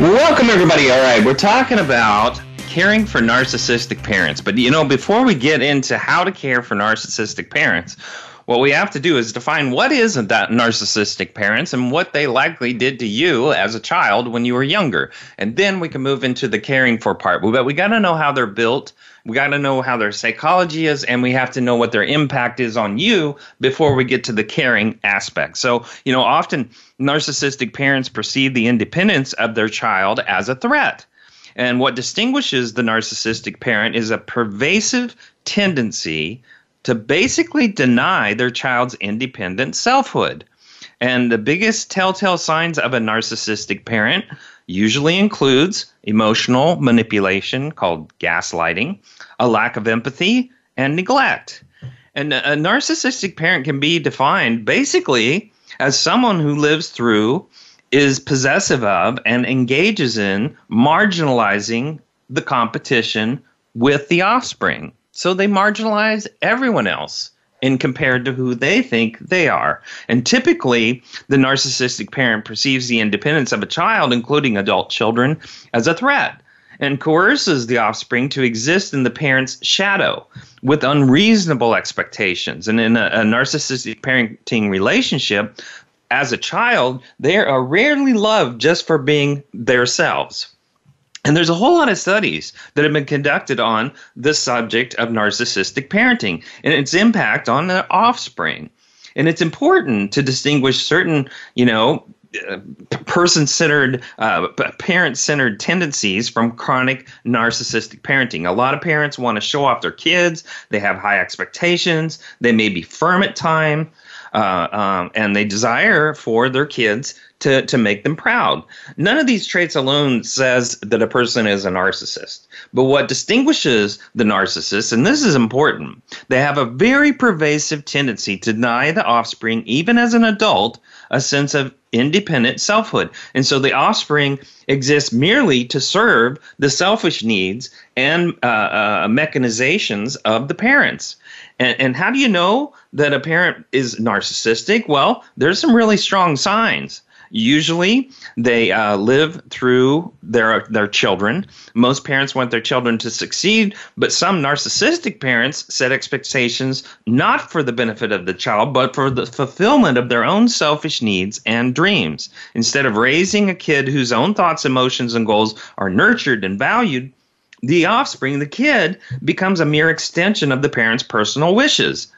Welcome, everybody. All right, we're talking about caring for narcissistic parents. But, you know, before we get into how to care for narcissistic parents, what we have to do is define what is that narcissistic parents and what they likely did to you as a child when you were younger. And then we can move into the caring for part. But we got to know how they're built. We got to know how their psychology is, and we have to know what their impact is on you before we get to the caring aspect. So, you know, often narcissistic parents perceive the independence of their child as a threat. And what distinguishes the narcissistic parent is a pervasive tendency to basically deny their child's independent selfhood. And the biggest telltale signs of a narcissistic parent usually includes emotional manipulation called gaslighting, a lack of empathy, and neglect. And a narcissistic parent can be defined basically as someone who lives through, is possessive of, and engages in marginalizing the competition with the offspring. So they marginalize everyone else in compared to who they think they are. And typically, the narcissistic parent perceives the independence of a child, including adult children, as a threat and coerces the offspring to exist in the parent's shadow with unreasonable expectations. And in a, a narcissistic parenting relationship, as a child, they are rarely loved just for being themselves. And there's a whole lot of studies that have been conducted on the subject of narcissistic parenting and its impact on the offspring. And it's important to distinguish certain, you know, person-centered, uh, parent-centered tendencies from chronic narcissistic parenting. A lot of parents want to show off their kids. They have high expectations. They may be firm at time, uh, um, and they desire for their kids to to make them proud. None of these traits alone says that a person is a narcissist. But what distinguishes the narcissist, and this is important, they have a very pervasive tendency to deny the offspring, even as an adult, a sense of independent selfhood. And so the offspring exists merely to serve the selfish needs and uh, uh, mechanizations of the parents. And, and how do you know that a parent is narcissistic? Well, there's some really strong signs. Usually, they uh, live through their their children. Most parents want their children to succeed, but some narcissistic parents set expectations not for the benefit of the child, but for the fulfillment of their own selfish needs and dreams. Instead of raising a kid whose own thoughts, emotions, and goals are nurtured and valued, the offspring, the kid, becomes a mere extension of the parent's personal wishes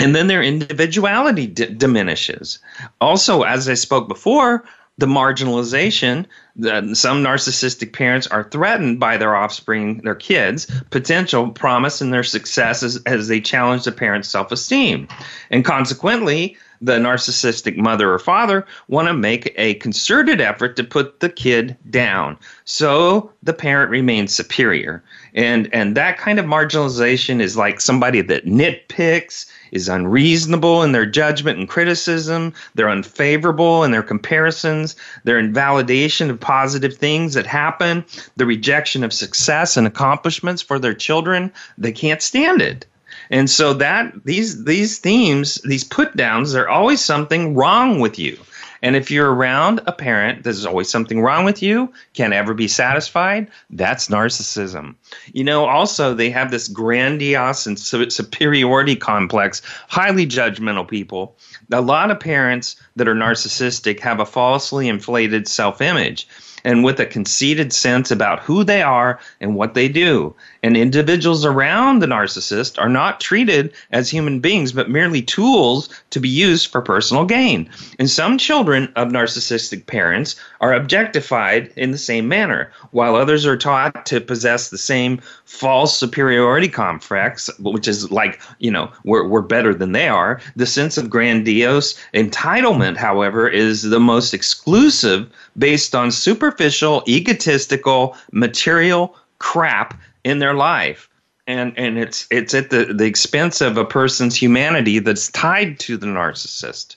and then their individuality d- diminishes. Also, as I spoke before, the marginalization that some narcissistic parents are threatened by their offspring, their kids' potential promise and their success as, as they challenge the parent's self esteem. And consequently, the narcissistic mother or father want to make a concerted effort to put the kid down so the parent remains superior and and that kind of marginalization is like somebody that nitpicks is unreasonable in their judgment and criticism. They're unfavorable in their comparisons. Their invalidation of positive things that happen. The rejection of success and accomplishments for their children they can't stand it. And so that these these themes, these put downs, there's always something wrong with you. And if you're around a parent, there's always something wrong with you, can't ever be satisfied, that's narcissism. You know, also, they have this grandiose and superiority complex, highly judgmental people. A lot of parents that are narcissistic have a falsely inflated self image and with a conceited sense about who they are and what they do. And individuals around the narcissist are not treated as human beings, but merely tools to be used for personal gain. And some children of narcissistic parents are objectified in the same manner, while others are taught to possess the same false superiority complex, which is like, you know, we're, we're better than they are. The sense of grandiose entitlement, however, is the most exclusive based on superficial, egotistical, material crap in their life. And and it's it's at the the expense of a person's humanity that's tied to the narcissist.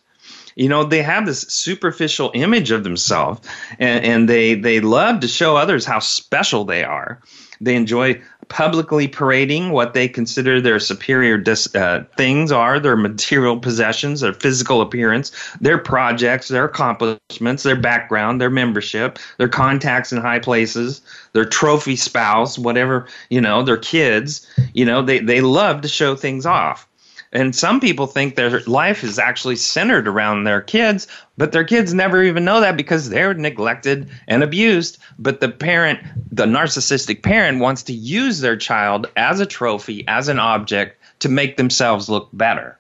You know they have this superficial image of themselves and, and they they love to show others how special they are. They enjoy publicly parading what they consider their superior dis, uh, things are their material possessions, their physical appearance, their projects, their accomplishments, their background, their membership, their contacts in high places, their trophy spouse, whatever, you know, their kids. You know, they, they love to show things off. And some people think their life is actually centered around their kids, but their kids never even know that because they're neglected and abused. But the parent, the narcissistic parent, wants to use their child as a trophy, as an object to make themselves look better.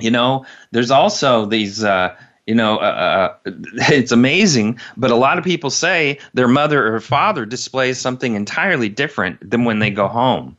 You know, there's also these. Uh, you know, uh, uh it's amazing, but a lot of people say their mother or father displays something entirely different than when they go home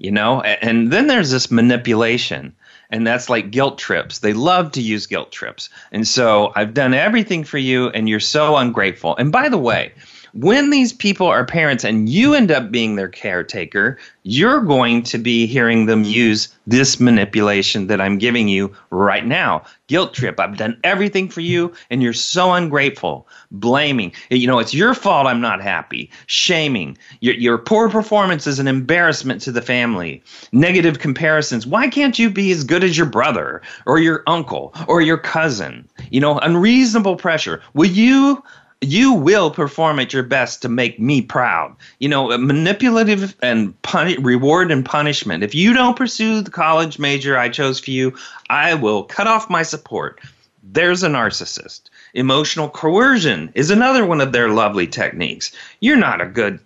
you know? And then there's this manipulation and that's like guilt trips. They love to use guilt trips. And so i've done everything for you and you're so ungrateful. And by the way when these people are parents and you end up being their caretaker, you're going to be hearing them use this manipulation that I'm giving you right now. Guilt trip. I've done everything for you and you're so ungrateful. Blaming. You know, it's your fault I'm not happy. Shaming. Your, your poor performance is an embarrassment to the family. Negative comparisons. Why can't you be as good as your brother or your uncle or your cousin? You know, unreasonable pressure. Will you you will perform at your best to make me proud. You know, manipulative and reward and punishment. If you don't pursue the college major I chose for you, I will cut off my support. There's a narcissist. Emotional coercion is another one of their lovely techniques. You're not a good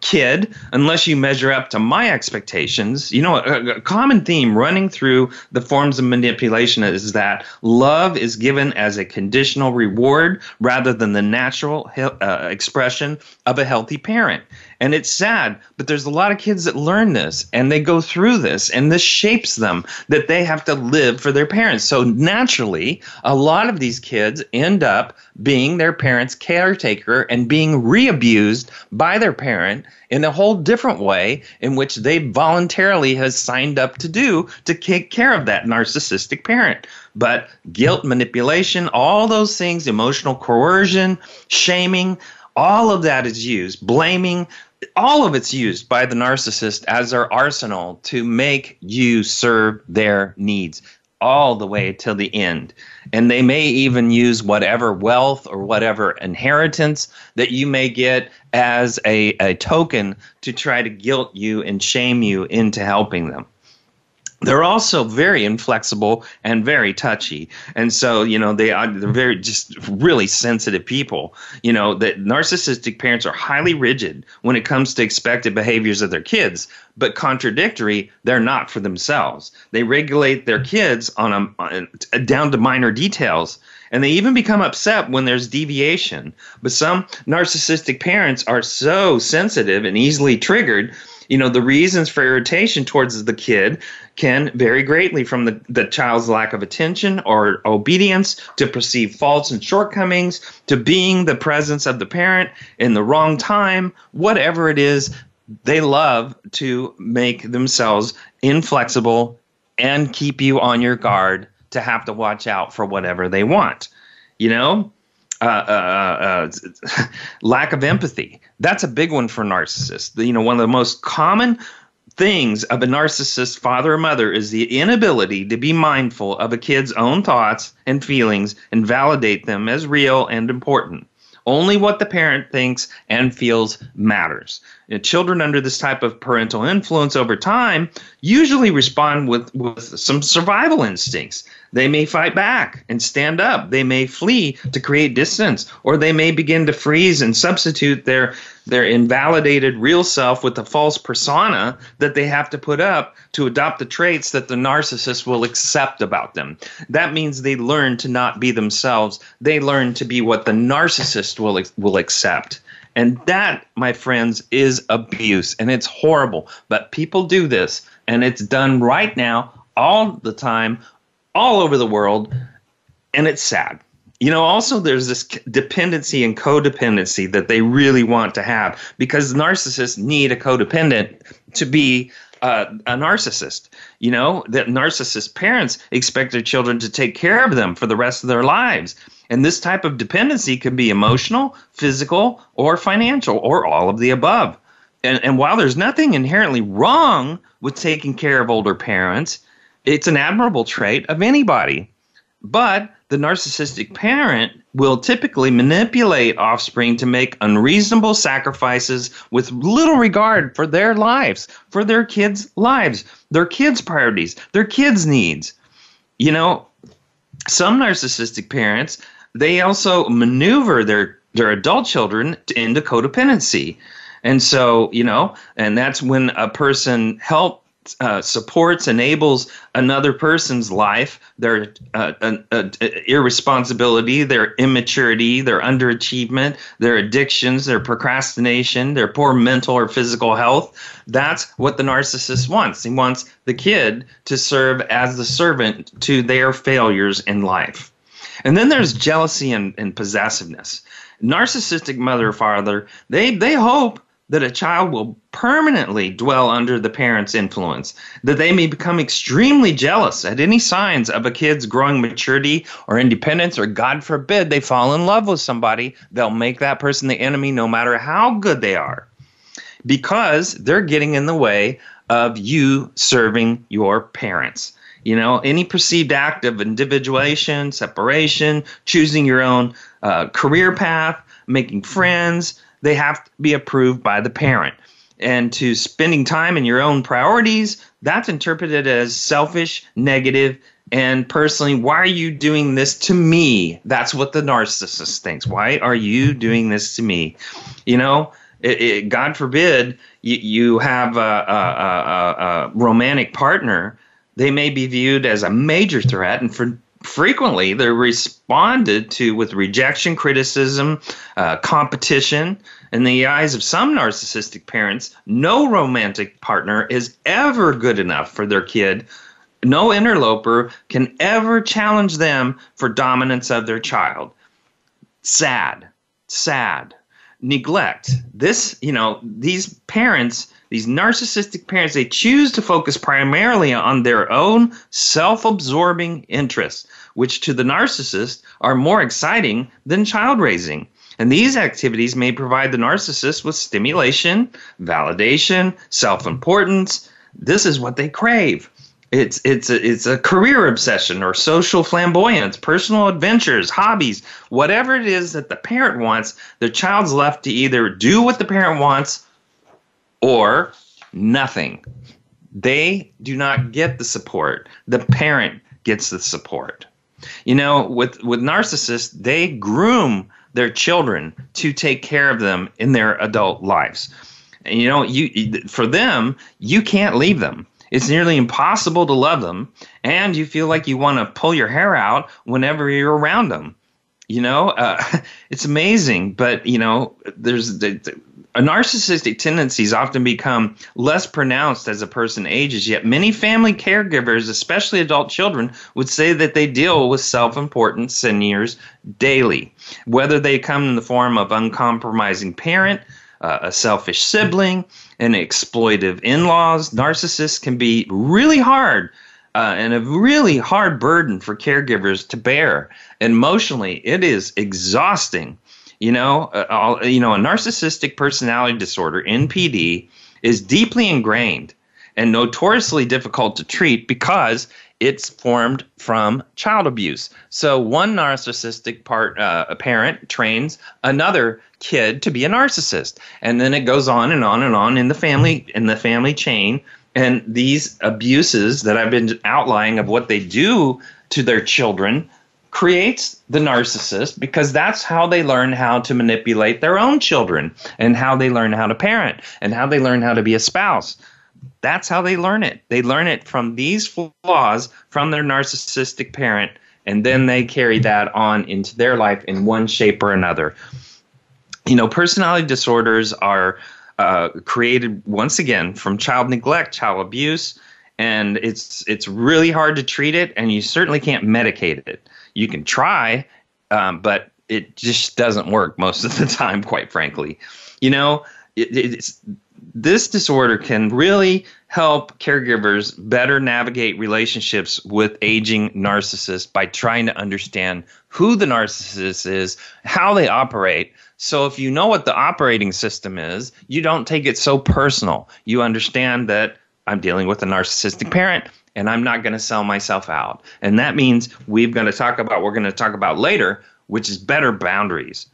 kid unless you measure up to my expectations. You know, a, a, common theme running through the forms of manipulation is that love is given as a conditional reward rather than the natural uh, expression of a healthy parent. And it's sad, but there's a lot of kids that learn this and they go through this and this shapes them that they have to live for their parents. So naturally, a lot of these kids end up being their parents' caretaker and being re-abused by their parent in a whole different way in which they voluntarily has signed up to do to take care of that narcissistic parent. But guilt, manipulation, all those things, emotional coercion, shaming, all of that is used blaming all of it's used by the narcissist as their arsenal to make you serve their needs all the way till the end. And they may even use whatever wealth or whatever inheritance that you may get as a, a token to try to guilt you and shame you into helping them they're also very inflexible and very touchy. And so you know they are they're very just really sensitive people. You know that narcissistic parents are highly rigid when it comes to expected behaviors of their kids but contradictory they're not for themselves. They regulate their kids on a, on a down to minor details and they even become upset when there's deviation. But some narcissistic parents are so sensitive and easily triggered you know the reasons for irritation towards the kid can vary greatly from the, the child's lack of attention or obedience to perceived faults and shortcomings to being the presence of the parent in the wrong time whatever it is they love to make themselves inflexible and keep you on your guard to have to watch out for whatever they want you know uh, uh, uh, lack of empathy. That's a big one for narcissists. You know, one of the most common things of a narcissist father or mother is the inability to be mindful of a kid's own thoughts and feelings and validate them as real and important. Only what the parent thinks and feels matters. Know, children under this type of parental influence over time usually respond with, with some survival instincts. They may fight back and stand up. They may flee to create distance, or they may begin to freeze and substitute their their invalidated real self with the false persona that they have to put up to adopt the traits that the narcissist will accept about them. That means they learn to not be themselves. They learn to be what the narcissist will will accept. And that, my friends, is abuse and it's horrible. But people do this and it's done right now all the time all over the world, and it's sad. You know, also there's this dependency and codependency that they really want to have because narcissists need a codependent to be uh, a narcissist. You know, that narcissist parents expect their children to take care of them for the rest of their lives. And this type of dependency can be emotional, physical, or financial, or all of the above. And, and while there's nothing inherently wrong with taking care of older parents, it's an admirable trait of anybody. But the narcissistic parent will typically manipulate offspring to make unreasonable sacrifices with little regard for their lives, for their kids' lives, their kids' priorities, their kids' needs. You know, some narcissistic parents, they also maneuver their their adult children into codependency. And so, you know, and that's when a person help uh, supports, enables another person's life, their uh, irresponsibility, their immaturity, their underachievement, their addictions, their procrastination, their poor mental or physical health. That's what the narcissist wants. He wants the kid to serve as the servant to their failures in life. And then there's jealousy and, and possessiveness. Narcissistic mother or father, they, they hope that a child will permanently dwell under the parent's influence, that they may become extremely jealous at any signs of a kid's growing maturity or independence, or God forbid they fall in love with somebody, they'll make that person the enemy no matter how good they are, because they're getting in the way of you serving your parents. You know, any perceived act of individuation, separation, choosing your own uh, career path, making friends, they have to be approved by the parent. And to spending time in your own priorities, that's interpreted as selfish, negative, and personally, why are you doing this to me? That's what the narcissist thinks. Why are you doing this to me? You know, it, it, God forbid you, you have a, a, a, a romantic partner they may be viewed as a major threat and for frequently they're responded to with rejection, criticism, uh, competition. In the eyes of some narcissistic parents, no romantic partner is ever good enough for their kid. No interloper can ever challenge them for dominance of their child. Sad, sad. Neglect. This, you know, these parents these narcissistic parents, they choose to focus primarily on their own self absorbing interests, which to the narcissist are more exciting than child raising. And these activities may provide the narcissist with stimulation, validation, self importance. This is what they crave. It's it's a, it's a career obsession or social flamboyance, personal adventures, hobbies, whatever it is that the parent wants. The child's left to either do what the parent wants or nothing. They do not get the support. The parent gets the support. You know, with with narcissists, they groom their children to take care of them in their adult lives. And, you know, you for them, you can't leave them. It's nearly impossible to love them, and you feel like you want to pull your hair out whenever you're around them. You know, uh, it's amazing, but you know, there's the, a narcissistic tendencies often become less pronounced as a person ages, yet many family caregivers, especially adult children, would say that they deal with self important seniors daily. Whether they come in the form of uncompromising parent, uh, a selfish sibling, and exploitive in laws, narcissists can be really hard. Uh, and a really hard burden for caregivers to bear. Emotionally, it is exhausting you know, uh, you know, a narcissistic personality disorder (NPD) is deeply ingrained and notoriously difficult to treat because it's formed from child abuse. So one narcissistic part uh, parent trains another kid to be a narcissist, and then it goes on and on and on in the family in the family chain. And these abuses that I've been outlining of what they do to their children creates the narcissist because that's how they learn how to manipulate their own children and how they learn how to parent and how they learn how to be a spouse. That's how they learn it. They learn it from these flaws from their narcissistic parent, and then they carry that on into their life in one shape or another. You know, personality disorders are uh, created once again from child neglect, child abuse, and it's it's really hard to treat it, and you certainly can't medicate it. You can try, um, but it just doesn't work most of the time, quite frankly. You know, it, this disorder can really help caregivers better navigate relationships with aging narcissists by trying to understand who the narcissist is, how they operate. So, if you know what the operating system is, you don't take it so personal. You understand that I'm dealing with a narcissistic parent and I'm not going to sell myself out. And that means we've going to talk about, we're going to talk about later, which is better boundaries.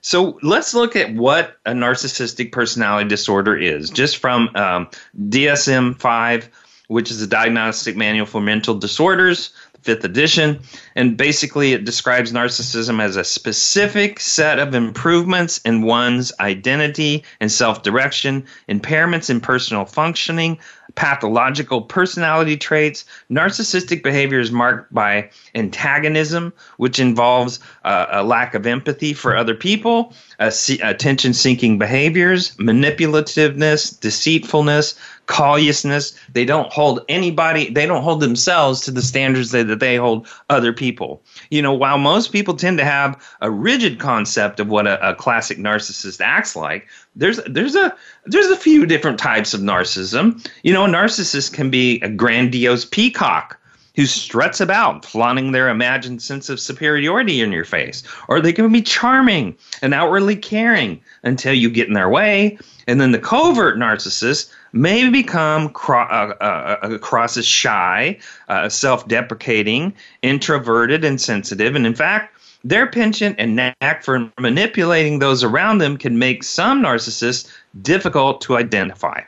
So let's look at what a narcissistic personality disorder is, just from um, DSM 5, which is the diagnostic manual for mental disorders, fifth edition. And basically, it describes narcissism as a specific set of improvements in one's identity and self direction, impairments in personal functioning, pathological personality traits. Narcissistic behavior is marked by antagonism, which involves uh, a lack of empathy for other people, attention seeking behaviors, manipulativeness, deceitfulness, calliousness. They don't hold anybody, they don't hold themselves to the standards that, that they hold other people. You know, while most people tend to have a rigid concept of what a, a classic narcissist acts like, there's there's a there's a few different types of narcissism. You know, a narcissist can be a grandiose peacock who struts about, flaunting their imagined sense of superiority in your face. Or they can be charming and outwardly caring until you get in their way. And then the covert narcissist may become cro- uh, uh, uh across as shy, uh, self deprecating, introverted, and sensitive. And in fact, their penchant and knack for manipulating those around them can make some narcissists difficult to identify.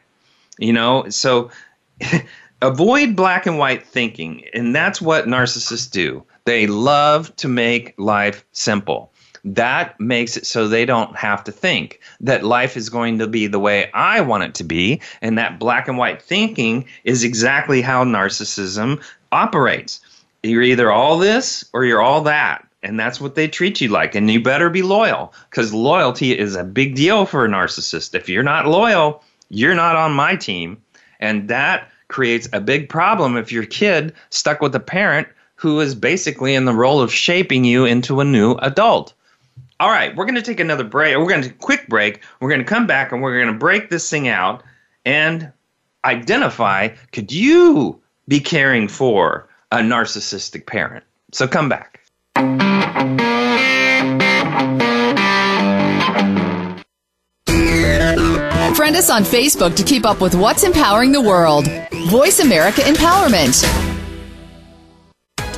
You know, so avoid black and white thinking, and that's what narcissists do. They love to make life simple. That makes it so they don't have to think that life is going to be the way I want it to be, and that black and white thinking is exactly how narcissism operates. You're either all this or you're all that and that's what they treat you like and you better be loyal because loyalty is a big deal for a narcissist if you're not loyal you're not on my team and that creates a big problem if your kid stuck with a parent who is basically in the role of shaping you into a new adult all right we're going to take another break we're going to take a quick break we're going to come back and we're going to break this thing out and identify could you be caring for a narcissistic parent so come back Friend us on Facebook to keep up with what's empowering the world. Voice America Empowerment.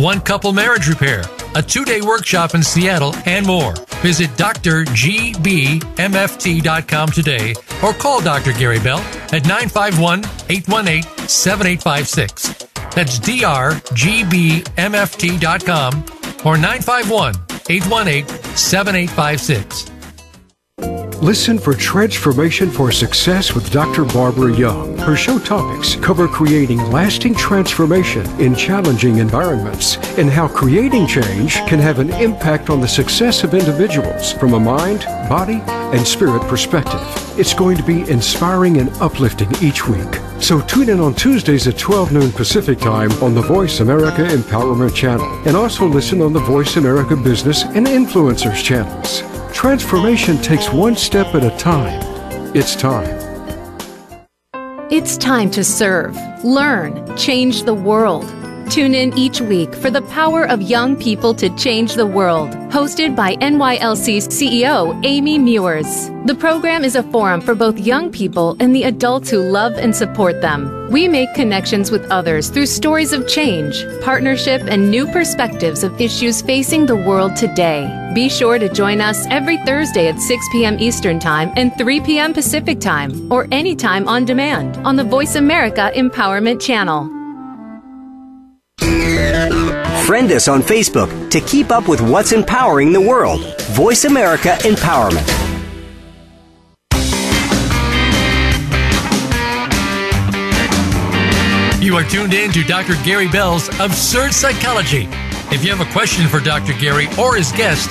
one couple marriage repair, a two day workshop in Seattle, and more. Visit drgbmft.com today or call Dr. Gary Bell at 951 818 7856. That's drgbmft.com or 951 818 7856. Listen for Transformation for Success with Dr. Barbara Young. Her show topics cover creating lasting transformation in challenging environments and how creating change can have an impact on the success of individuals from a mind, body, and spirit perspective. It's going to be inspiring and uplifting each week. So tune in on Tuesdays at 12 noon Pacific Time on the Voice America Empowerment Channel and also listen on the Voice America Business and Influencers channels. Transformation takes one step at a time. It's time. It's time to serve, learn, change the world. Tune in each week for the power of young people to change the world, hosted by NYLC's CEO, Amy Meuers. The program is a forum for both young people and the adults who love and support them. We make connections with others through stories of change, partnership, and new perspectives of issues facing the world today. Be sure to join us every Thursday at 6 p.m. Eastern Time and 3 p.m. Pacific Time, or anytime on demand on the Voice America Empowerment Channel. Friend us on Facebook to keep up with what's empowering the world. Voice America Empowerment. You are tuned in to Dr. Gary Bell's Absurd Psychology. If you have a question for Dr. Gary or his guest,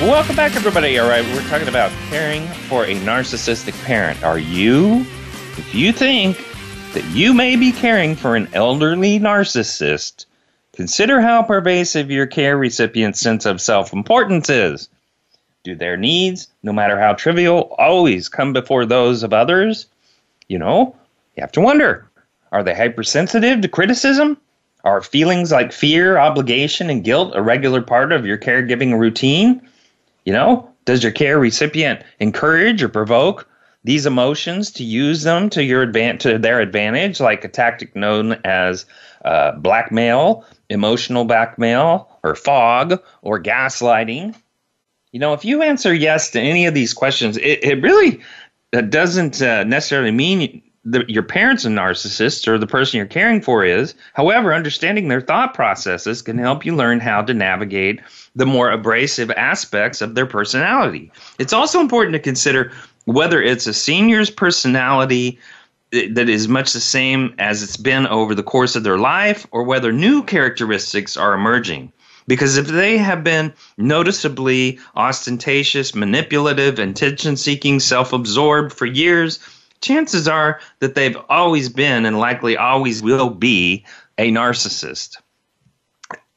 Welcome back, everybody. All right, we're talking about caring for a narcissistic parent. Are you? If you think that you may be caring for an elderly narcissist, consider how pervasive your care recipient's sense of self importance is. Do their needs, no matter how trivial, always come before those of others? You know, you have to wonder are they hypersensitive to criticism? Are feelings like fear, obligation, and guilt a regular part of your caregiving routine? You know, does your care recipient encourage or provoke these emotions to use them to your advan- to their advantage, like a tactic known as uh, blackmail, emotional blackmail, or fog, or gaslighting. You know, if you answer yes to any of these questions, it, it really doesn't uh, necessarily mean that your parents are narcissists or the person you're caring for is. However, understanding their thought processes can help you learn how to navigate the more abrasive aspects of their personality. It's also important to consider whether it's a senior's personality that is much the same as it's been over the course of their life, or whether new characteristics are emerging. Because if they have been noticeably ostentatious, manipulative, attention seeking, self absorbed for years, chances are that they've always been and likely always will be a narcissist.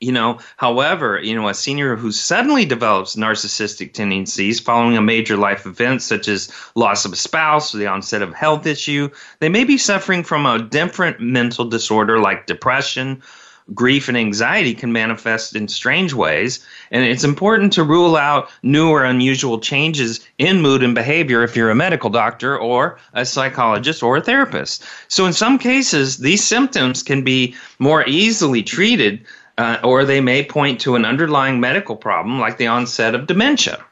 You know however you know a senior who suddenly develops narcissistic tendencies following a major life event such as loss of a spouse or the onset of a health issue they may be suffering from a different mental disorder like depression grief and anxiety can manifest in strange ways and it's important to rule out new or unusual changes in mood and behavior if you're a medical doctor or a psychologist or a therapist so in some cases these symptoms can be more easily treated uh, or they may point to an underlying medical problem like the onset of dementia.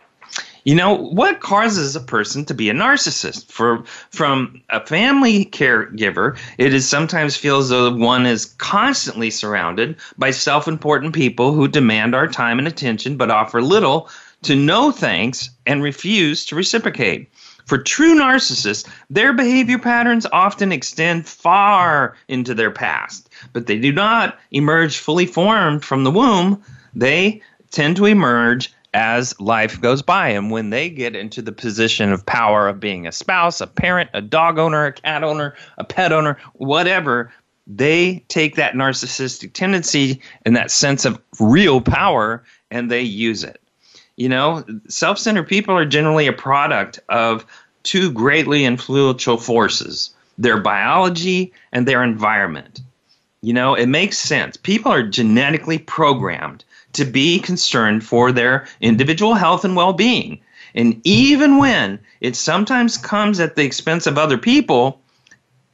You know, what causes a person to be a narcissist? For from a family caregiver, it is sometimes feels though one is constantly surrounded by self-important people who demand our time and attention but offer little to no thanks and refuse to reciprocate. For true narcissists, their behavior patterns often extend far into their past, but they do not emerge fully formed from the womb. They tend to emerge as life goes by. And when they get into the position of power of being a spouse, a parent, a dog owner, a cat owner, a pet owner, whatever, they take that narcissistic tendency and that sense of real power and they use it. You know, self centered people are generally a product of two greatly influential forces their biology and their environment. You know, it makes sense. People are genetically programmed to be concerned for their individual health and well being. And even when it sometimes comes at the expense of other people,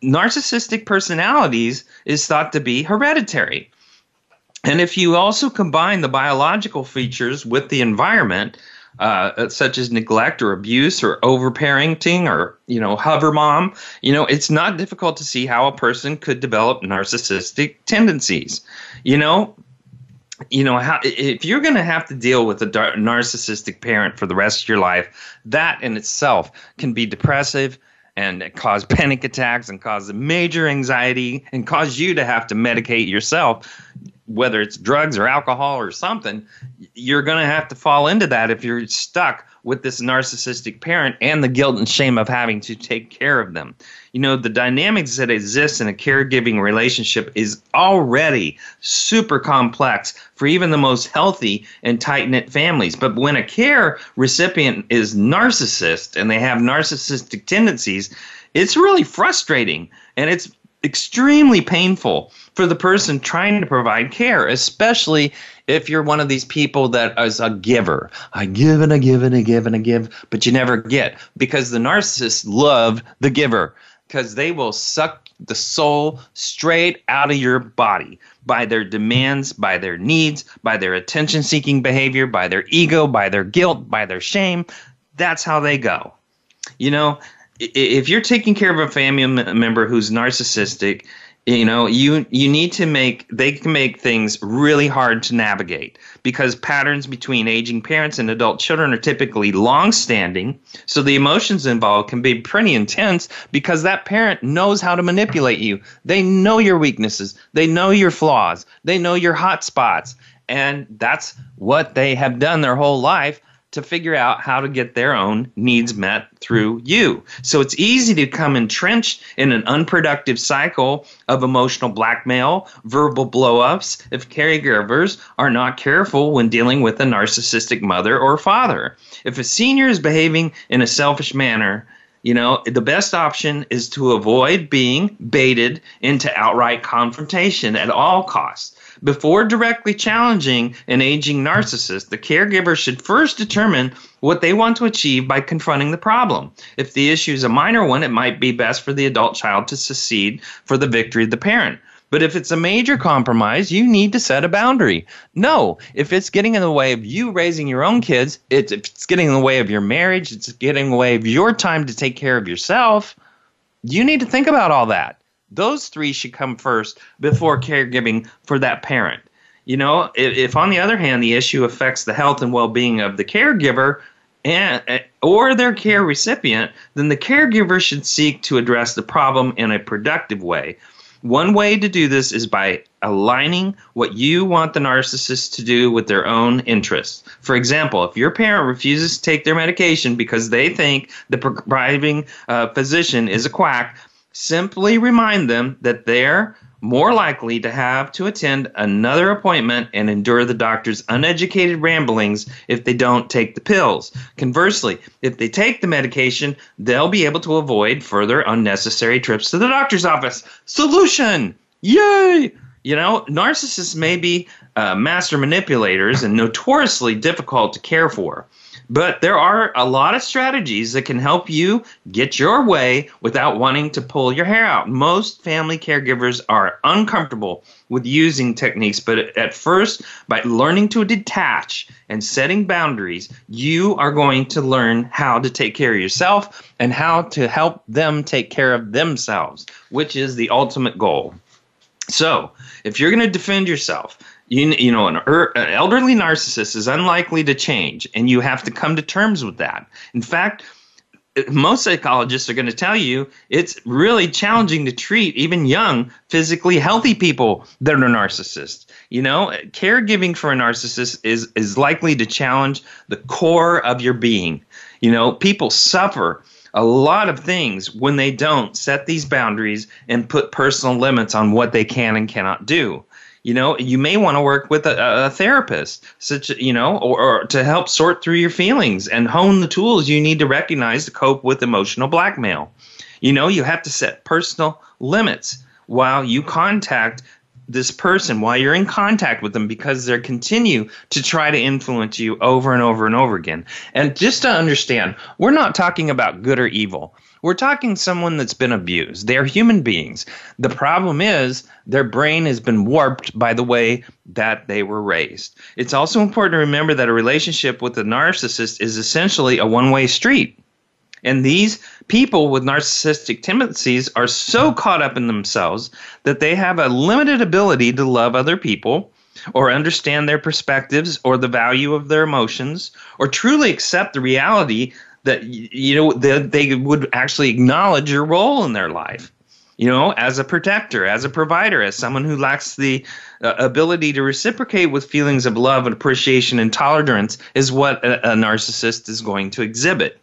narcissistic personalities is thought to be hereditary. And if you also combine the biological features with the environment, uh, such as neglect or abuse or overparenting or you know hover mom, you know it's not difficult to see how a person could develop narcissistic tendencies. You know, you know how if you're going to have to deal with a narcissistic parent for the rest of your life, that in itself can be depressive and cause panic attacks and cause major anxiety and cause you to have to medicate yourself whether it's drugs or alcohol or something, you're going to have to fall into that if you're stuck with this narcissistic parent and the guilt and shame of having to take care of them. You know, the dynamics that exist in a caregiving relationship is already super complex for even the most healthy and tight knit families. But when a care recipient is narcissist and they have narcissistic tendencies, it's really frustrating and it's extremely painful for the person trying to provide care, especially if you're one of these people that is a giver. I give and I give and I give and I give, but you never get because the narcissists love the giver because they will suck the soul straight out of your body by their demands, by their needs, by their attention seeking behavior, by their ego, by their guilt, by their shame. That's how they go. You know, if you're taking care of a family member who's narcissistic, you know you you need to make they can make things really hard to navigate because patterns between aging parents and adult children are typically long standing so the emotions involved can be pretty intense because that parent knows how to manipulate you. They know your weaknesses. They know your flaws. They know your hot spots. And that's what they have done their whole life to figure out how to get their own needs met through you. So it's easy to come entrenched in an unproductive cycle of emotional blackmail, verbal blowups, if caregivers are not careful when dealing with a narcissistic mother or father. If a senior is behaving in a selfish manner, you know, the best option is to avoid being baited into outright confrontation at all costs. Before directly challenging an aging narcissist, the caregiver should first determine what they want to achieve by confronting the problem. If the issue is a minor one, it might be best for the adult child to secede for the victory of the parent. But if it's a major compromise, you need to set a boundary. No, if it's getting in the way of you raising your own kids, it's, if it's getting in the way of your marriage, it's getting in the way of your time to take care of yourself, you need to think about all that. Those three should come first before caregiving for that parent. You know, if, if on the other hand the issue affects the health and well-being of the caregiver and or their care recipient, then the caregiver should seek to address the problem in a productive way. One way to do this is by aligning what you want the narcissist to do with their own interests. For example, if your parent refuses to take their medication because they think the prescribing uh, physician is a quack, Simply remind them that they're more likely to have to attend another appointment and endure the doctor's uneducated ramblings if they don't take the pills. Conversely, if they take the medication, they'll be able to avoid further unnecessary trips to the doctor's office. Solution! Yay! You know, narcissists may be uh, master manipulators and notoriously difficult to care for. But there are a lot of strategies that can help you get your way without wanting to pull your hair out. Most family caregivers are uncomfortable with using techniques, but at first, by learning to detach and setting boundaries, you are going to learn how to take care of yourself and how to help them take care of themselves, which is the ultimate goal. So, if you're going to defend yourself, you, you know, an, er, an elderly narcissist is unlikely to change, and you have to come to terms with that. In fact, most psychologists are going to tell you it's really challenging to treat even young, physically healthy people that are narcissists. You know, caregiving for a narcissist is is likely to challenge the core of your being. You know, people suffer a lot of things when they don't set these boundaries and put personal limits on what they can and cannot do you know you may want to work with a, a therapist such you know or, or, to help sort through your feelings and hone the tools you need to recognize to cope with emotional blackmail. You know you have to set personal limits while you contact this person while you're in contact with them because they continue to try to influence you over and over and over again. And just to understand we're not talking about good or evil we're talking someone that's been abused. They're human beings. The problem is their brain has been warped by the way that they were raised. It's also important to remember that a relationship with a narcissist is essentially a one way street. And these people with narcissistic tendencies are so caught up in themselves that they have a limited ability to love other people or understand their perspectives or the value of their emotions or truly accept the reality that you know that they would actually acknowledge your role in their life you know, as a protector, as a provider, as someone who lacks the uh, ability to reciprocate with feelings of love and appreciation and tolerance is what a, a narcissist is going to exhibit.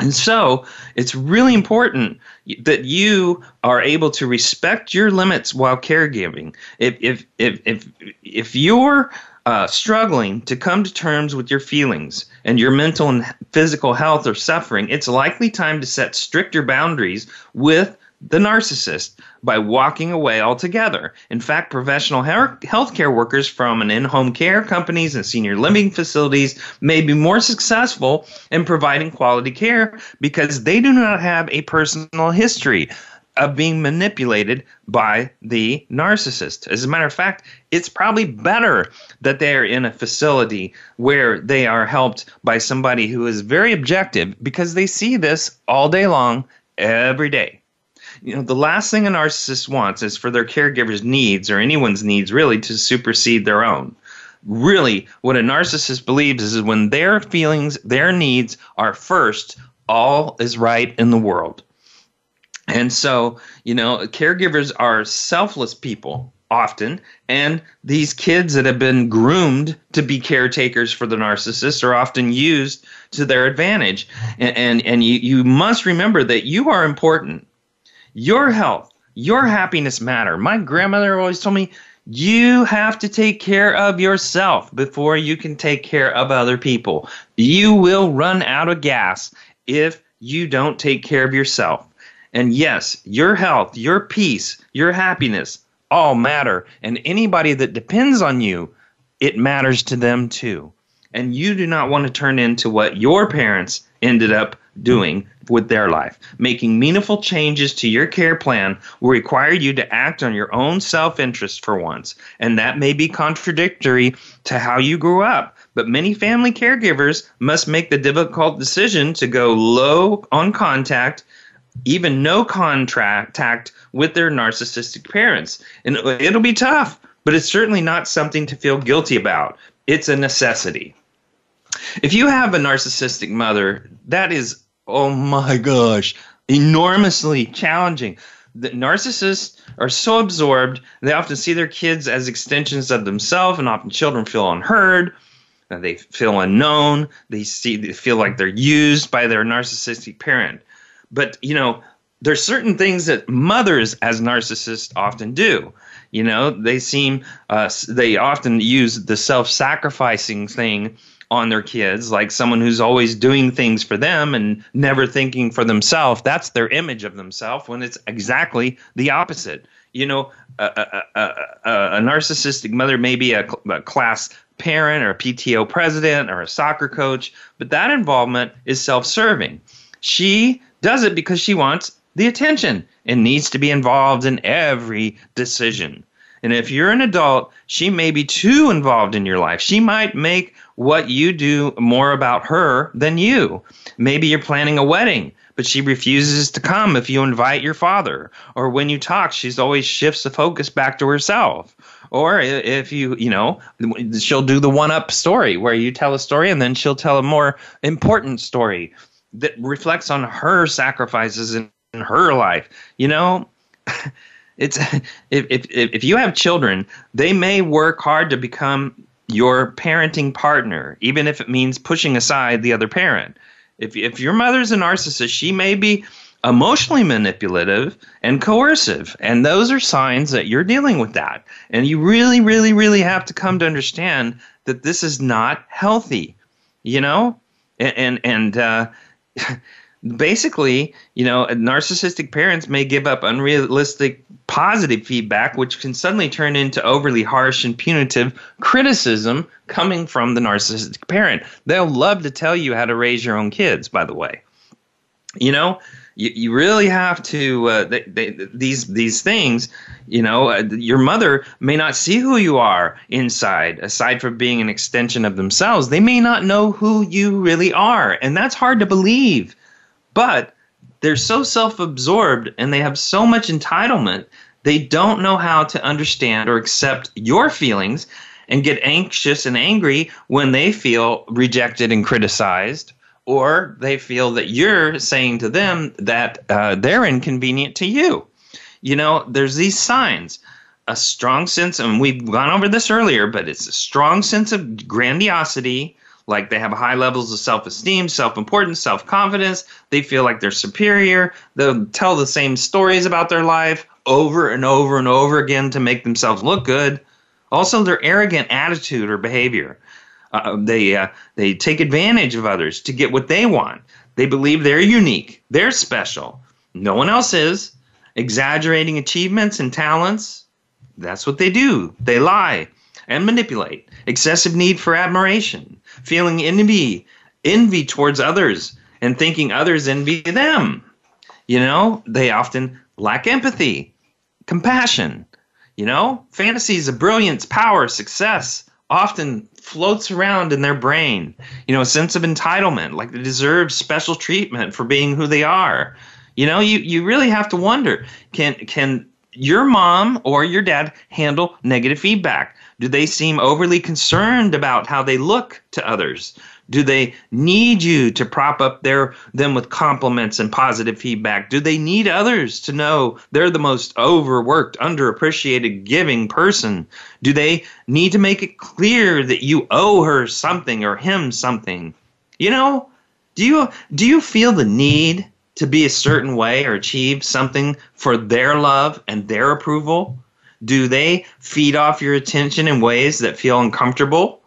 And so it's really important that you are able to respect your limits while caregiving. If if if if if you're uh, struggling to come to terms with your feelings and your mental and physical health are suffering, it's likely time to set stricter boundaries with the narcissist by walking away altogether. In fact, professional healthcare workers from an in-home care companies and senior living facilities may be more successful in providing quality care because they do not have a personal history of being manipulated by the narcissist. As a matter of fact, it's probably better that they're in a facility where they are helped by somebody who is very objective because they see this all day long, every day. You know the last thing a narcissist wants is for their caregiver's needs or anyone's needs really to supersede their own. Really what a narcissist believes is when their feelings their needs are first all is right in the world and so you know caregivers are selfless people often and these kids that have been groomed to be caretakers for the narcissist are often used to their advantage and and, and you, you must remember that you are important your health, your happiness matter. My grandmother always told me you have to take care of yourself before you can take care of other people. You will run out of gas if you don't take care of yourself. And yes, your health, your peace, your happiness all matter. And anybody that depends on you, it matters to them too. And you do not want to turn into what your parents ended up doing with their life. Making meaningful changes to your care plan will require you to act on your own self interest for once, and that may be contradictory to how you grew up. But many family caregivers must make the difficult decision to go low on contact, even no contact with their narcissistic parents. And it'll be tough, but it's certainly not something to feel guilty about. It's a necessity. If you have a narcissistic mother, that is oh my gosh, enormously challenging. The narcissists are so absorbed, they often see their kids as extensions of themselves, and often children feel unheard. They feel unknown. They see, they feel like they're used by their narcissistic parent. But you know, there's certain things that mothers, as narcissists, often do. You know, they seem, uh, they often use the self-sacrificing thing on their kids, like someone who's always doing things for them and never thinking for themselves. That's their image of themselves when it's exactly the opposite. You know, a, a, a, a narcissistic mother may be a, a class parent or a PTO president or a soccer coach, but that involvement is self serving. She does it because she wants the attention and needs to be involved in every decision. And if you're an adult, she may be too involved in your life. She might make what you do more about her than you. Maybe you're planning a wedding, but she refuses to come if you invite your father. Or when you talk, she's always shifts the focus back to herself. Or if you, you know, she'll do the one up story where you tell a story and then she'll tell a more important story that reflects on her sacrifices in, in her life. You know, it's if, if if you have children, they may work hard to become your parenting partner, even if it means pushing aside the other parent. If, if your mother's a narcissist, she may be emotionally manipulative and coercive. And those are signs that you're dealing with that. And you really, really, really have to come to understand that this is not healthy, you know? And, and, and uh, basically, you know, narcissistic parents may give up unrealistic positive feedback, which can suddenly turn into overly harsh and punitive criticism coming from the narcissistic parent. They'll love to tell you how to raise your own kids, by the way. You know, you, you really have to, uh, they, they, these, these things, you know, uh, your mother may not see who you are inside, aside from being an extension of themselves. They may not know who you really are. And that's hard to believe but they're so self absorbed and they have so much entitlement, they don't know how to understand or accept your feelings and get anxious and angry when they feel rejected and criticized, or they feel that you're saying to them that uh, they're inconvenient to you. you know, there's these signs a strong sense, and we've gone over this earlier, but it's a strong sense of grandiosity. Like they have high levels of self esteem, self importance, self confidence. They feel like they're superior. They'll tell the same stories about their life over and over and over again to make themselves look good. Also, their arrogant attitude or behavior. Uh, they uh, they take advantage of others to get what they want. They believe they're unique, they're special. No one else is. Exaggerating achievements and talents. That's what they do. They lie and manipulate. Excessive need for admiration, feeling envy, envy towards others, and thinking others envy them. You know, they often lack empathy, compassion. You know, fantasies of brilliance, power, success often floats around in their brain. You know, a sense of entitlement, like they deserve special treatment for being who they are. You know, you, you really have to wonder can can your mom or your dad handle negative feedback? Do they seem overly concerned about how they look to others? Do they need you to prop up their them with compliments and positive feedback? Do they need others to know they're the most overworked, underappreciated, giving person? Do they need to make it clear that you owe her something or him something? You know, do you do you feel the need to be a certain way or achieve something for their love and their approval? Do they feed off your attention in ways that feel uncomfortable?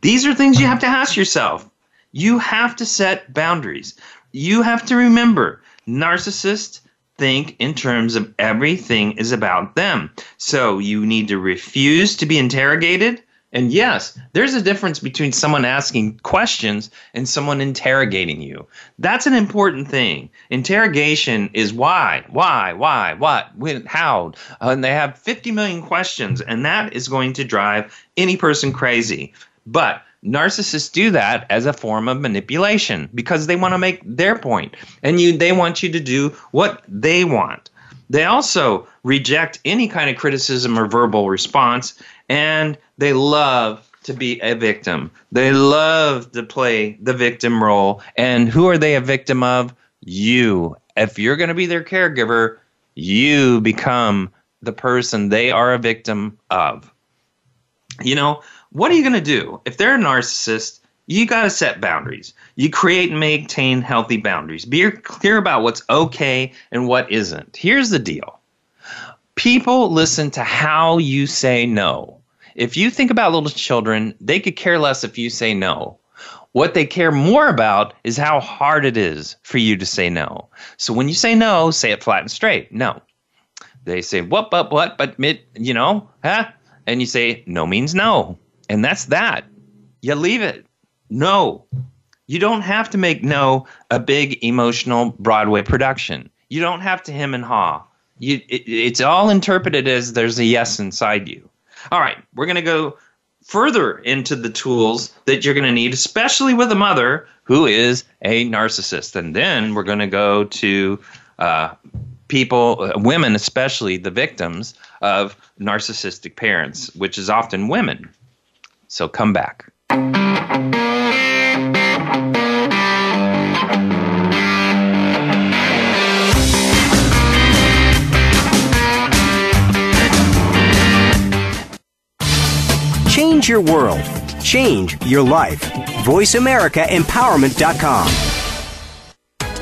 These are things you have to ask yourself. You have to set boundaries. You have to remember narcissists think in terms of everything is about them. So you need to refuse to be interrogated and yes, there's a difference between someone asking questions and someone interrogating you. That's an important thing. Interrogation is why, why, why, what, when, how. And they have 50 million questions, and that is going to drive any person crazy. But narcissists do that as a form of manipulation because they want to make their point and you they want you to do what they want. They also reject any kind of criticism or verbal response and they love to be a victim. They love to play the victim role. And who are they a victim of? You. If you're going to be their caregiver, you become the person they are a victim of. You know, what are you going to do? If they're a narcissist, you got to set boundaries. You create and maintain healthy boundaries. Be clear about what's okay and what isn't. Here's the deal people listen to how you say no. If you think about little children, they could care less if you say no. What they care more about is how hard it is for you to say no. So when you say no, say it flat and straight. No. They say what, but what, but you know, huh? And you say no means no, and that's that. You leave it. No. You don't have to make no a big emotional Broadway production. You don't have to him and haw. You, it, it's all interpreted as there's a yes inside you. All right, we're going to go further into the tools that you're going to need, especially with a mother who is a narcissist. And then we're going to go to uh, people, uh, women especially, the victims of narcissistic parents, which is often women. So come back. Change your world. Change your life. VoiceAmericaEmpowerment.com.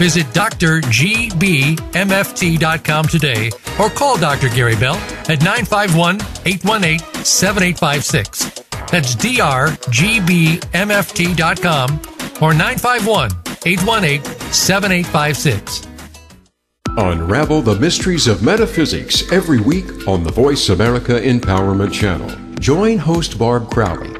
Visit drgbmft.com today or call Dr. Gary Bell at 951 818 7856. That's drgbmft.com or 951 818 7856. Unravel the mysteries of metaphysics every week on the Voice America Empowerment Channel. Join host Barb Crowley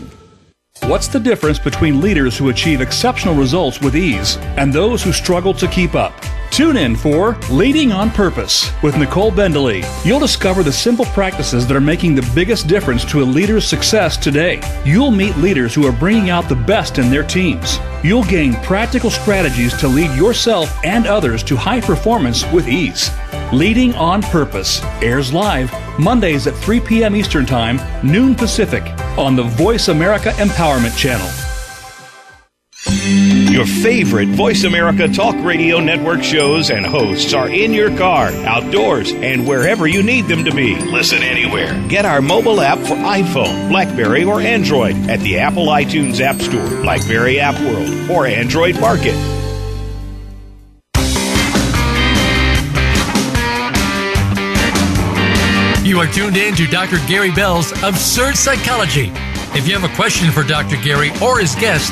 What's the difference between leaders who achieve exceptional results with ease and those who struggle to keep up? Tune in for Leading on Purpose with Nicole Bendaly. You'll discover the simple practices that are making the biggest difference to a leader's success today. You'll meet leaders who are bringing out the best in their teams. You'll gain practical strategies to lead yourself and others to high performance with ease. Leading on Purpose airs live Mondays at 3 p.m. Eastern Time, noon Pacific, on the Voice America Empowerment Channel. Your favorite Voice America Talk Radio Network shows and hosts are in your car, outdoors, and wherever you need them to be. Listen anywhere. Get our mobile app for iPhone, Blackberry, or Android at the Apple iTunes App Store, Blackberry App World, or Android Market. You are tuned in to Dr. Gary Bell's Absurd Psychology. If you have a question for Dr. Gary or his guest,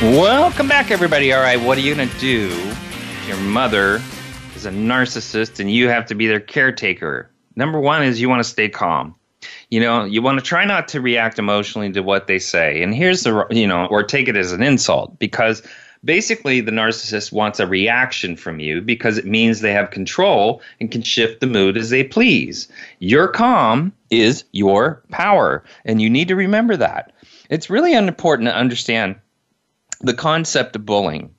Welcome back, everybody. All right, what are you going to do your mother is a narcissist and you have to be their caretaker? Number one is you want to stay calm. You know, you want to try not to react emotionally to what they say. And here's the, you know, or take it as an insult because basically the narcissist wants a reaction from you because it means they have control and can shift the mood as they please. Your calm is your power. And you need to remember that. It's really important to understand the concept of bullying.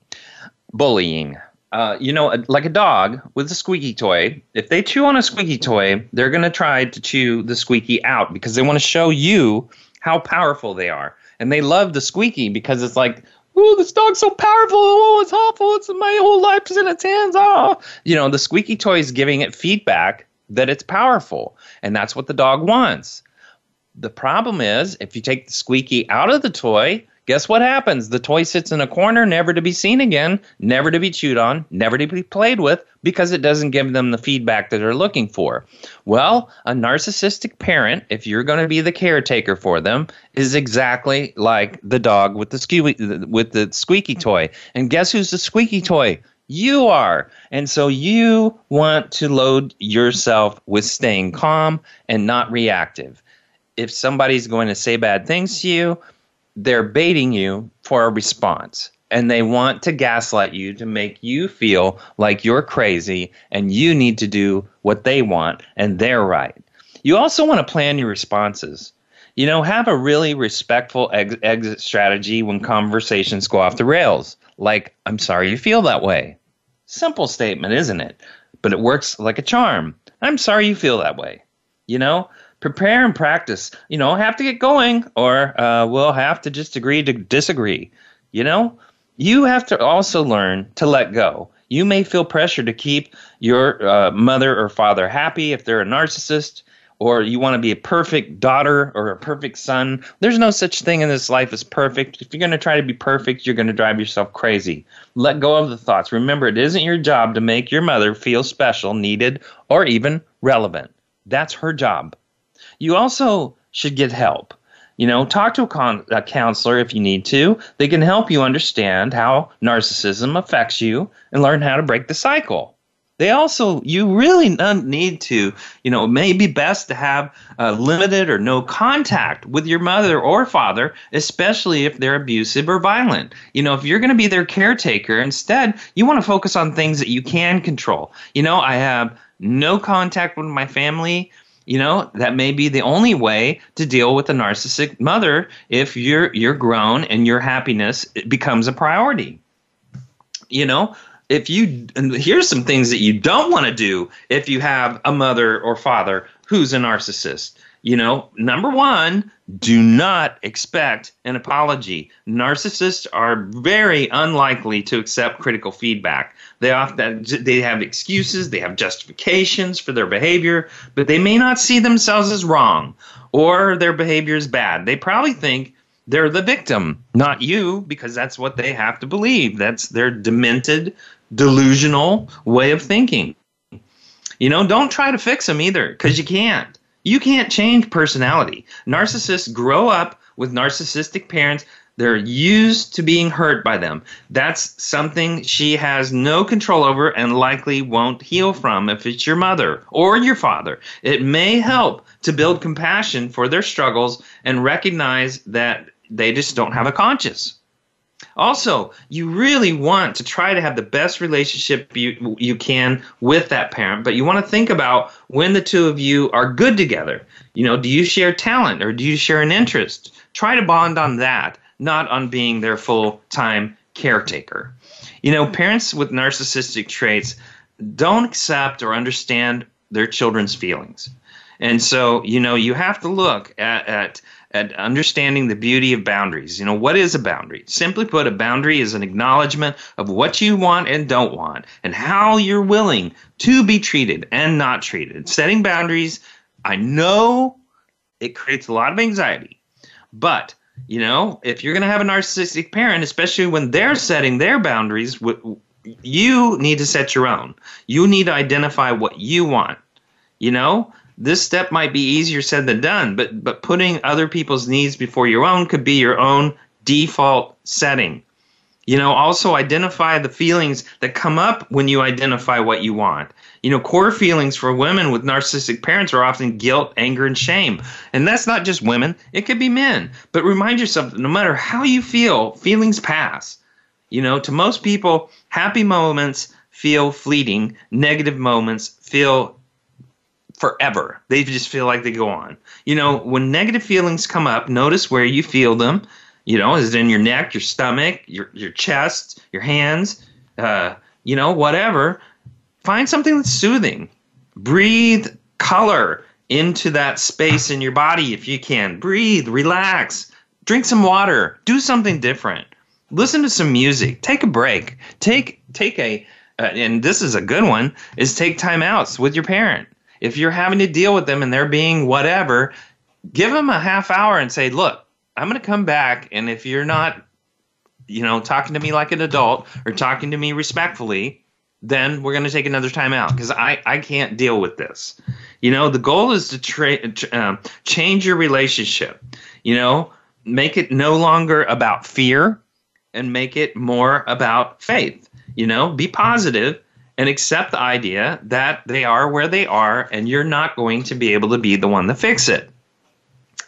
Bullying. Uh, you know, like a dog with a squeaky toy, if they chew on a squeaky toy, they're going to try to chew the squeaky out because they want to show you how powerful they are. And they love the squeaky because it's like, oh, this dog's so powerful. Oh, it's awful. It's my whole life's in its hands. Oh, you know, the squeaky toy is giving it feedback that it's powerful. And that's what the dog wants. The problem is, if you take the squeaky out of the toy, guess what happens? The toy sits in a corner, never to be seen again, never to be chewed on, never to be played with, because it doesn't give them the feedback that they're looking for. Well, a narcissistic parent, if you're going to be the caretaker for them, is exactly like the dog with the squeaky, with the squeaky toy. And guess who's the squeaky toy? You are. And so you want to load yourself with staying calm and not reactive. If somebody's going to say bad things to you, they're baiting you for a response and they want to gaslight you to make you feel like you're crazy and you need to do what they want and they're right. You also want to plan your responses. You know, have a really respectful ex- exit strategy when conversations go off the rails. Like, I'm sorry you feel that way. Simple statement, isn't it? But it works like a charm. I'm sorry you feel that way. You know, prepare and practice. You know, have to get going, or uh, we'll have to just agree to disagree. You know, you have to also learn to let go. You may feel pressure to keep your uh, mother or father happy if they're a narcissist, or you want to be a perfect daughter or a perfect son. There's no such thing in this life as perfect. If you're going to try to be perfect, you're going to drive yourself crazy. Let go of the thoughts. Remember, it isn't your job to make your mother feel special, needed, or even relevant. That's her job. You also should get help. You know, talk to a, con- a, counselor if you need to. They can help you understand how narcissism affects you and learn how to break the cycle. They also, you really need to, you know, it may be best to have uh, limited or no contact with your mother or father, especially if they're abusive or violent. You know, if you're going to be their caretaker, instead, you want to focus on things that you can control. You know, I have no contact with my family you know that may be the only way to deal with a narcissistic mother if you're you're grown and your happiness becomes a priority. You know if you and here's some things that you don't want to do if you have a mother or father who's a narcissist you know, number one, do not expect an apology. Narcissists are very unlikely to accept critical feedback. They often they have excuses, they have justifications for their behavior, but they may not see themselves as wrong or their behavior is bad. They probably think they're the victim, not you, because that's what they have to believe. That's their demented, delusional way of thinking. You know, don't try to fix them either, because you can't. You can't change personality. Narcissists grow up with narcissistic parents. They're used to being hurt by them. That's something she has no control over and likely won't heal from if it's your mother or your father. It may help to build compassion for their struggles and recognize that they just don't have a conscience. Also, you really want to try to have the best relationship you, you can with that parent, but you want to think about when the two of you are good together. You know, do you share talent or do you share an interest? Try to bond on that, not on being their full time caretaker. You know, parents with narcissistic traits don't accept or understand their children's feelings. And so, you know, you have to look at, at at understanding the beauty of boundaries. You know, what is a boundary? Simply put, a boundary is an acknowledgement of what you want and don't want and how you're willing to be treated and not treated. Setting boundaries, I know it creates a lot of anxiety, but you know, if you're going to have a narcissistic parent, especially when they're setting their boundaries, you need to set your own. You need to identify what you want. You know, this step might be easier said than done, but but putting other people's needs before your own could be your own default setting. You know, also identify the feelings that come up when you identify what you want. You know, core feelings for women with narcissistic parents are often guilt, anger, and shame. And that's not just women, it could be men. But remind yourself that no matter how you feel, feelings pass. You know, to most people, happy moments feel fleeting, negative moments feel forever. They just feel like they go on. You know, when negative feelings come up, notice where you feel them. You know, is it in your neck, your stomach, your your chest, your hands, uh, you know, whatever. Find something that's soothing. Breathe color into that space in your body if you can. Breathe, relax, drink some water, do something different. Listen to some music. Take a break. Take take a uh, and this is a good one is take time outs with your parent if you're having to deal with them and they're being whatever, give them a half hour and say, look, I'm going to come back. And if you're not, you know, talking to me like an adult or talking to me respectfully, then we're going to take another time out because I, I can't deal with this. You know, the goal is to tra- uh, change your relationship, you know, make it no longer about fear and make it more about faith. You know, be positive and accept the idea that they are where they are and you're not going to be able to be the one to fix it.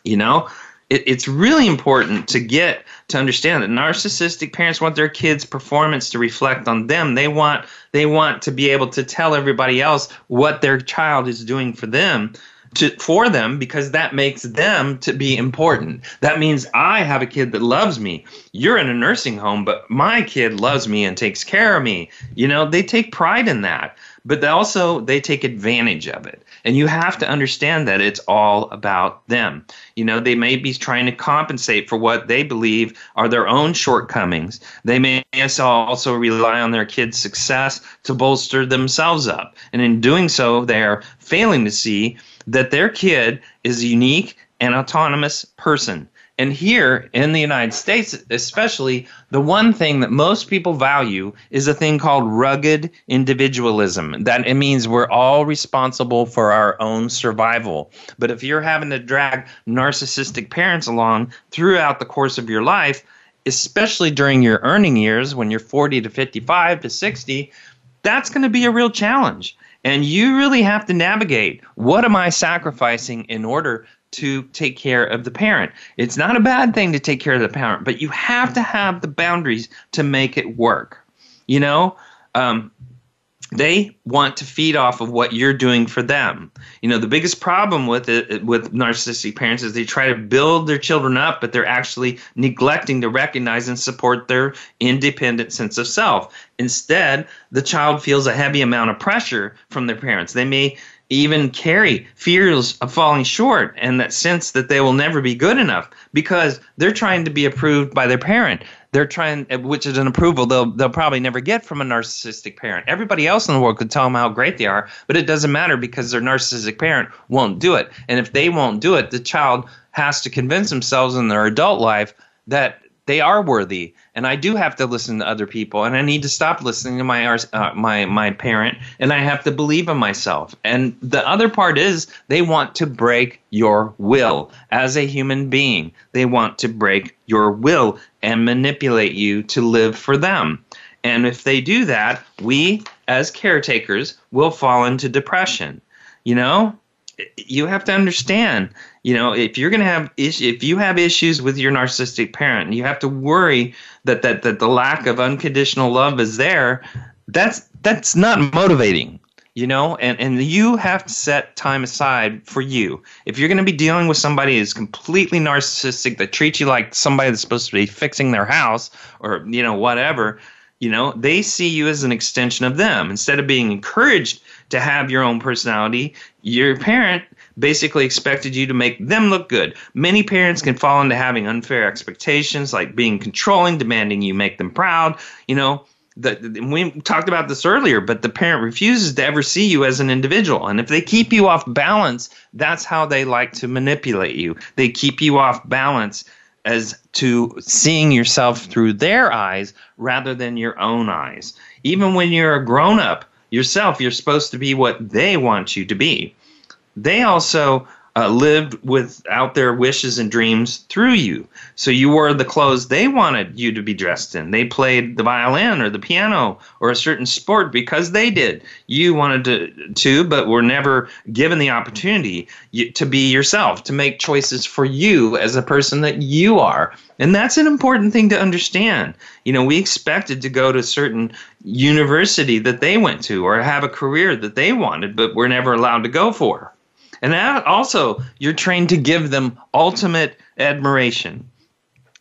You know, it, it's really important to get to understand that narcissistic parents want their kids' performance to reflect on them. They want they want to be able to tell everybody else what their child is doing for them to for them because that makes them to be important. That means I have a kid that loves me. You're in a nursing home, but my kid loves me and takes care of me. You know, they take pride in that, but they also they take advantage of it. And you have to understand that it's all about them. You know, they may be trying to compensate for what they believe are their own shortcomings. They may also rely on their kids' success to bolster themselves up. And in doing so, they're failing to see that their kid is a unique and autonomous person. And here in the United States, especially, the one thing that most people value is a thing called rugged individualism. That it means we're all responsible for our own survival. But if you're having to drag narcissistic parents along throughout the course of your life, especially during your earning years when you're 40 to 55 to 60, that's going to be a real challenge. And you really have to navigate what am I sacrificing in order to take care of the parent? It's not a bad thing to take care of the parent, but you have to have the boundaries to make it work. You know, um, they want to feed off of what you're doing for them. You know, the biggest problem with it with narcissistic parents is they try to build their children up, but they're actually neglecting to recognize and support their independent sense of self. Instead, the child feels a heavy amount of pressure from their parents. They may even carry fears of falling short and that sense that they will never be good enough because they're trying to be approved by their parent. They're trying, which is an approval they'll they'll probably never get from a narcissistic parent. Everybody else in the world could tell them how great they are, but it doesn't matter because their narcissistic parent won't do it. And if they won't do it, the child has to convince themselves in their adult life that they are worthy and i do have to listen to other people and i need to stop listening to my uh, my my parent and i have to believe in myself and the other part is they want to break your will as a human being they want to break your will and manipulate you to live for them. And if they do that we as caretakers will fall into depression. You know you have to understand you know if you're going to have is- if you have issues with your narcissistic parent you have to worry that, that that the lack of unconditional love is there that's that's not motivating you know and and you have to set time aside for you if you're going to be dealing with somebody who's completely narcissistic that treats you like somebody that's supposed to be fixing their house or you know whatever you know they see you as an extension of them instead of being encouraged to have your own personality your parent basically expected you to make them look good. Many parents can fall into having unfair expectations, like being controlling, demanding you make them proud. You know, the, we talked about this earlier, but the parent refuses to ever see you as an individual. And if they keep you off balance, that's how they like to manipulate you. They keep you off balance as to seeing yourself through their eyes rather than your own eyes. Even when you're a grown up yourself, you're supposed to be what they want you to be they also uh, lived without their wishes and dreams through you. So you wore the clothes they wanted you to be dressed in. They played the violin or the piano or a certain sport because they did. You wanted to, to but were never given the opportunity to be yourself, to make choices for you as a person that you are. And that's an important thing to understand. You know, we expected to go to a certain university that they went to or have a career that they wanted, but we're never allowed to go for. And that also, you're trained to give them ultimate admiration.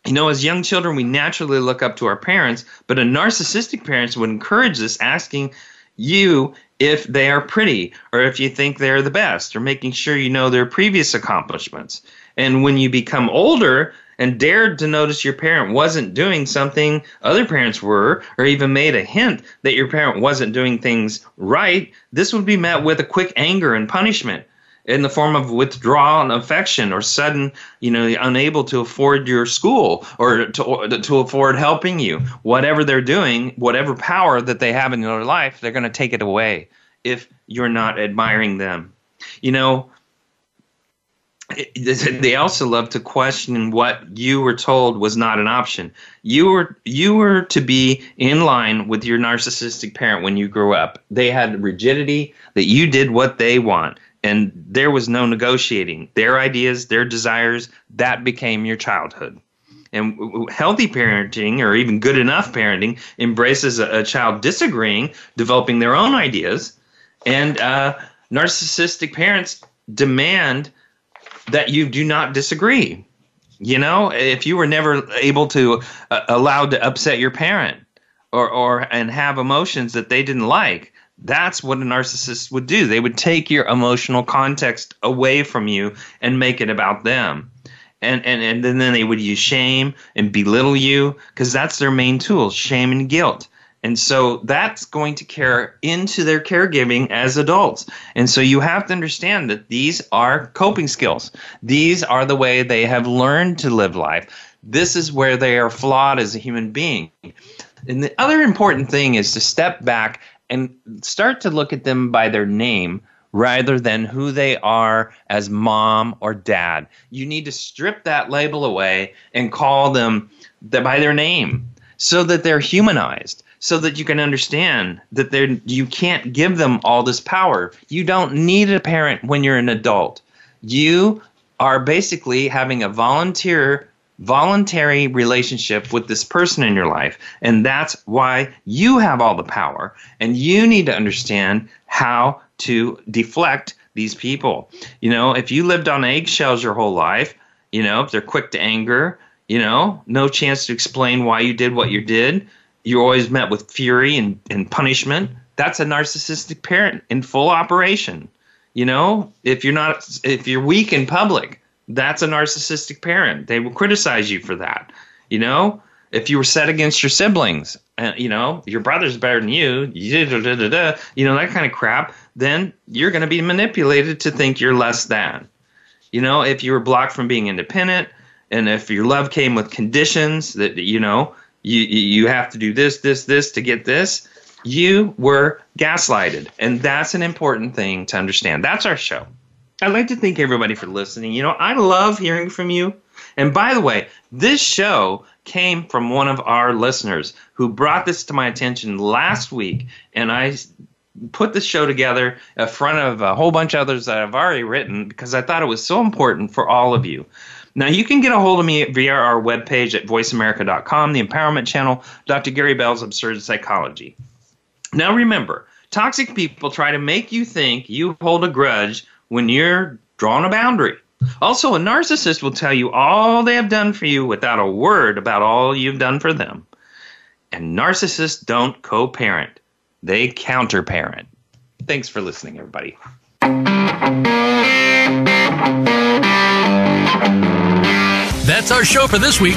You know, as young children, we naturally look up to our parents, but a narcissistic parent would encourage this, asking you if they are pretty or if you think they're the best or making sure you know their previous accomplishments. And when you become older and dared to notice your parent wasn't doing something other parents were, or even made a hint that your parent wasn't doing things right, this would be met with a quick anger and punishment in the form of withdrawal and affection or sudden you know unable to afford your school or to, to afford helping you whatever they're doing whatever power that they have in your life they're going to take it away if you're not admiring them you know they also love to question what you were told was not an option. You were you were to be in line with your narcissistic parent when you grew up. They had rigidity that you did what they want and there was no negotiating. Their ideas, their desires, that became your childhood. And healthy parenting, or even good enough parenting, embraces a, a child disagreeing, developing their own ideas. And uh, narcissistic parents demand that you do not disagree. You know, if you were never able to uh, allowed to upset your parent or or and have emotions that they didn't like, that's what a narcissist would do. They would take your emotional context away from you and make it about them. And, and, and then they would use shame and belittle you because that's their main tool shame and guilt. And so that's going to carry into their caregiving as adults. And so you have to understand that these are coping skills. These are the way they have learned to live life. This is where they are flawed as a human being. And the other important thing is to step back and start to look at them by their name rather than who they are as mom or dad. You need to strip that label away and call them by their name so that they're humanized so that you can understand that they you can't give them all this power. You don't need a parent when you're an adult. You are basically having a volunteer voluntary relationship with this person in your life. And that's why you have all the power. And you need to understand how to deflect these people. You know, if you lived on eggshells your whole life, you know, if they're quick to anger, you know, no chance to explain why you did what you did, you're always met with fury and, and punishment. That's a narcissistic parent in full operation. You know, if you're not, if you're weak in public, that's a narcissistic parent. They will criticize you for that. You know, if you were set against your siblings, uh, you know, your brother's better than you, you know, that kind of crap, then you're going to be manipulated to think you're less than. You know, if you were blocked from being independent, and if your love came with conditions that, you know, you, you have to do this, this, this to get this, you were gaslighted. And that's an important thing to understand. That's our show. I'd like to thank everybody for listening. You know, I love hearing from you. And by the way, this show came from one of our listeners who brought this to my attention last week, and I put the show together in front of a whole bunch of others that I've already written because I thought it was so important for all of you. Now, you can get a hold of me via our webpage at voiceamerica.com, the empowerment channel, Dr. Gary Bell's Absurd Psychology. Now, remember, toxic people try to make you think you hold a grudge when you're drawing a boundary. Also, a narcissist will tell you all they have done for you without a word about all you've done for them. And narcissists don't co parent, they counter parent. Thanks for listening, everybody. That's our show for this week.